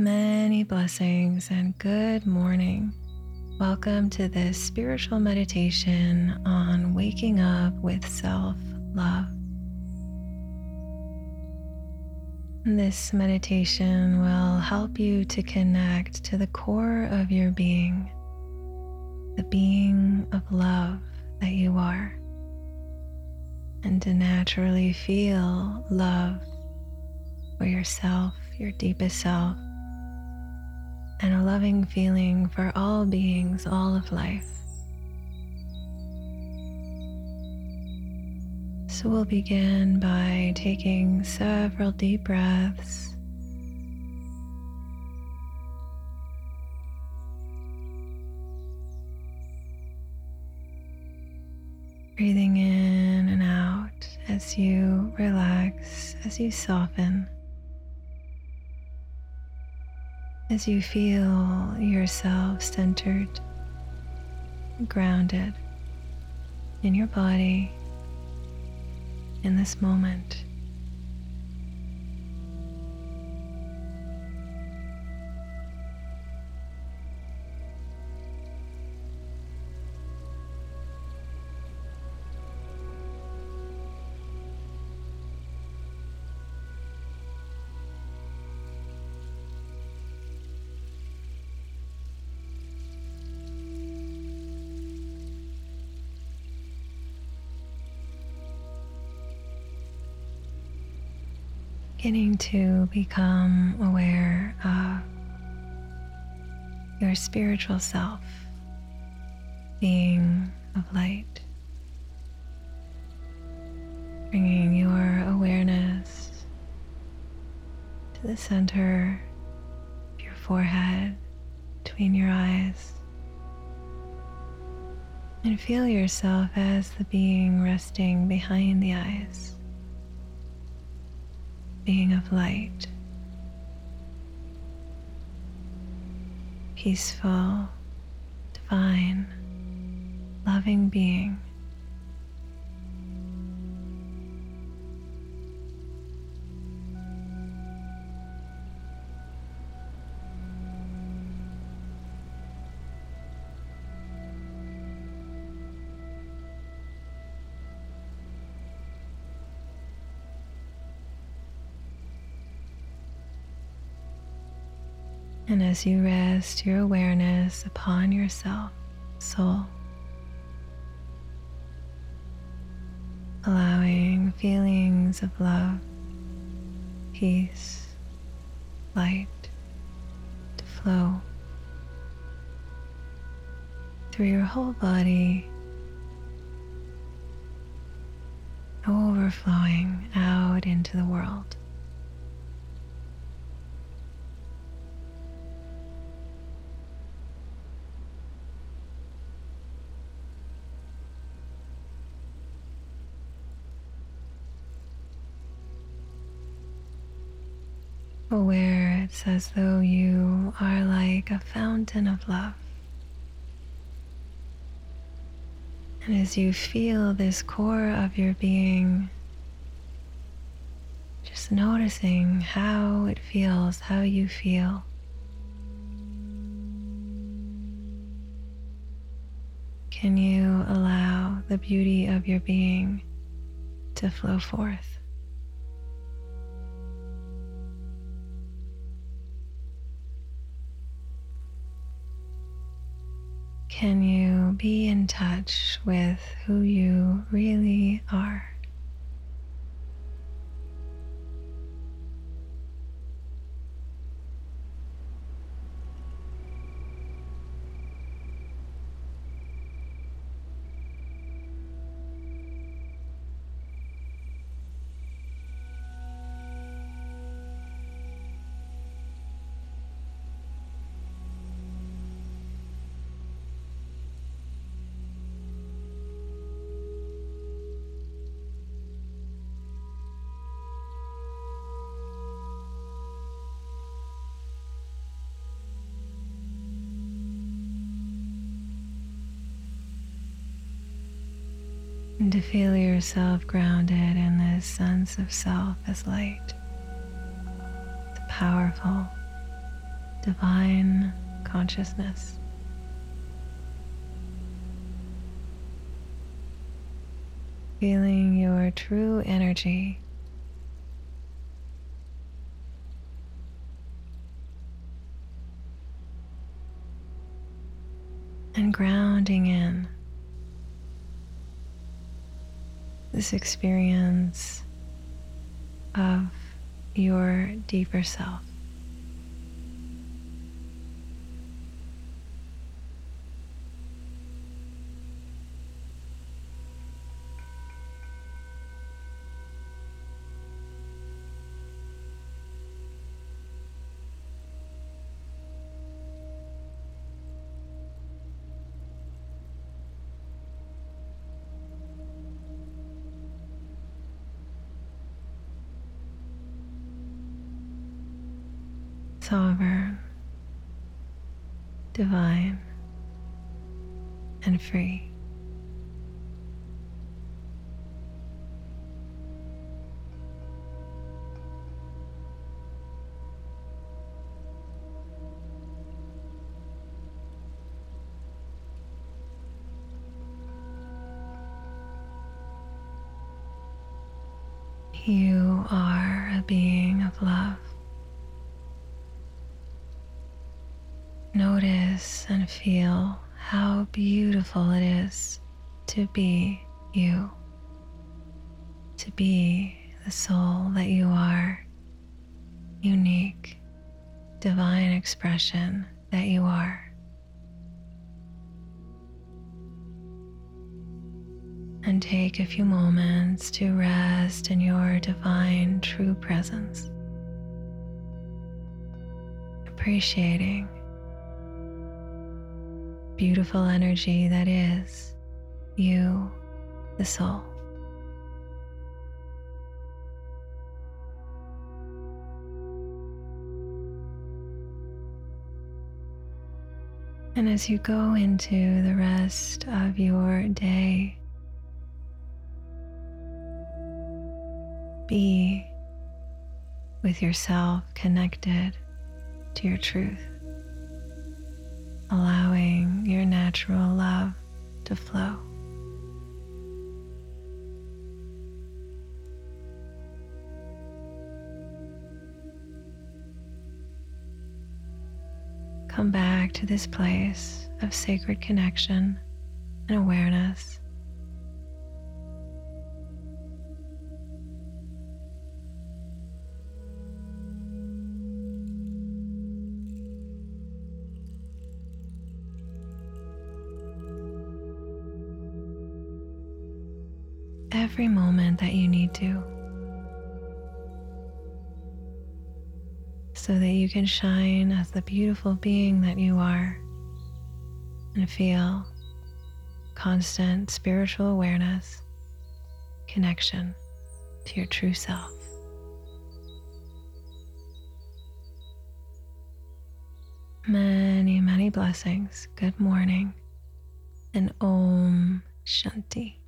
Many blessings and good morning. Welcome to this spiritual meditation on waking up with self love. This meditation will help you to connect to the core of your being, the being of love that you are, and to naturally feel love for yourself, your deepest self and a loving feeling for all beings, all of life. So we'll begin by taking several deep breaths. Breathing in and out as you relax, as you soften. As you feel yourself centered, grounded in your body in this moment. Beginning to become aware of your spiritual self, being of light, bringing your awareness to the center of your forehead, between your eyes. And feel yourself as the being resting behind the eyes being of light, peaceful, divine, loving being. And as you rest your awareness upon yourself, soul, allowing feelings of love, peace, light to flow through your whole body, overflowing out into the world. Aware it's as though you are like a fountain of love. And as you feel this core of your being, just noticing how it feels, how you feel. Can you allow the beauty of your being to flow forth? Can you be in touch with who you really are? And to feel yourself grounded in this sense of self as light, the powerful, divine consciousness. Feeling your true energy. And grounding in this experience of your deeper self. Sovereign, divine, and free. You are a being of love. Notice and feel how beautiful it is to be you, to be the soul that you are, unique, divine expression that you are. And take a few moments to rest in your divine true presence, appreciating beautiful energy that is you, the soul. And as you go into the rest of your day, be with yourself connected to your truth your natural love to flow. Come back to this place of sacred connection and awareness every moment that you need to so that you can shine as the beautiful being that you are and feel constant spiritual awareness, connection to your true self. Many, many blessings. Good morning and Om Shanti.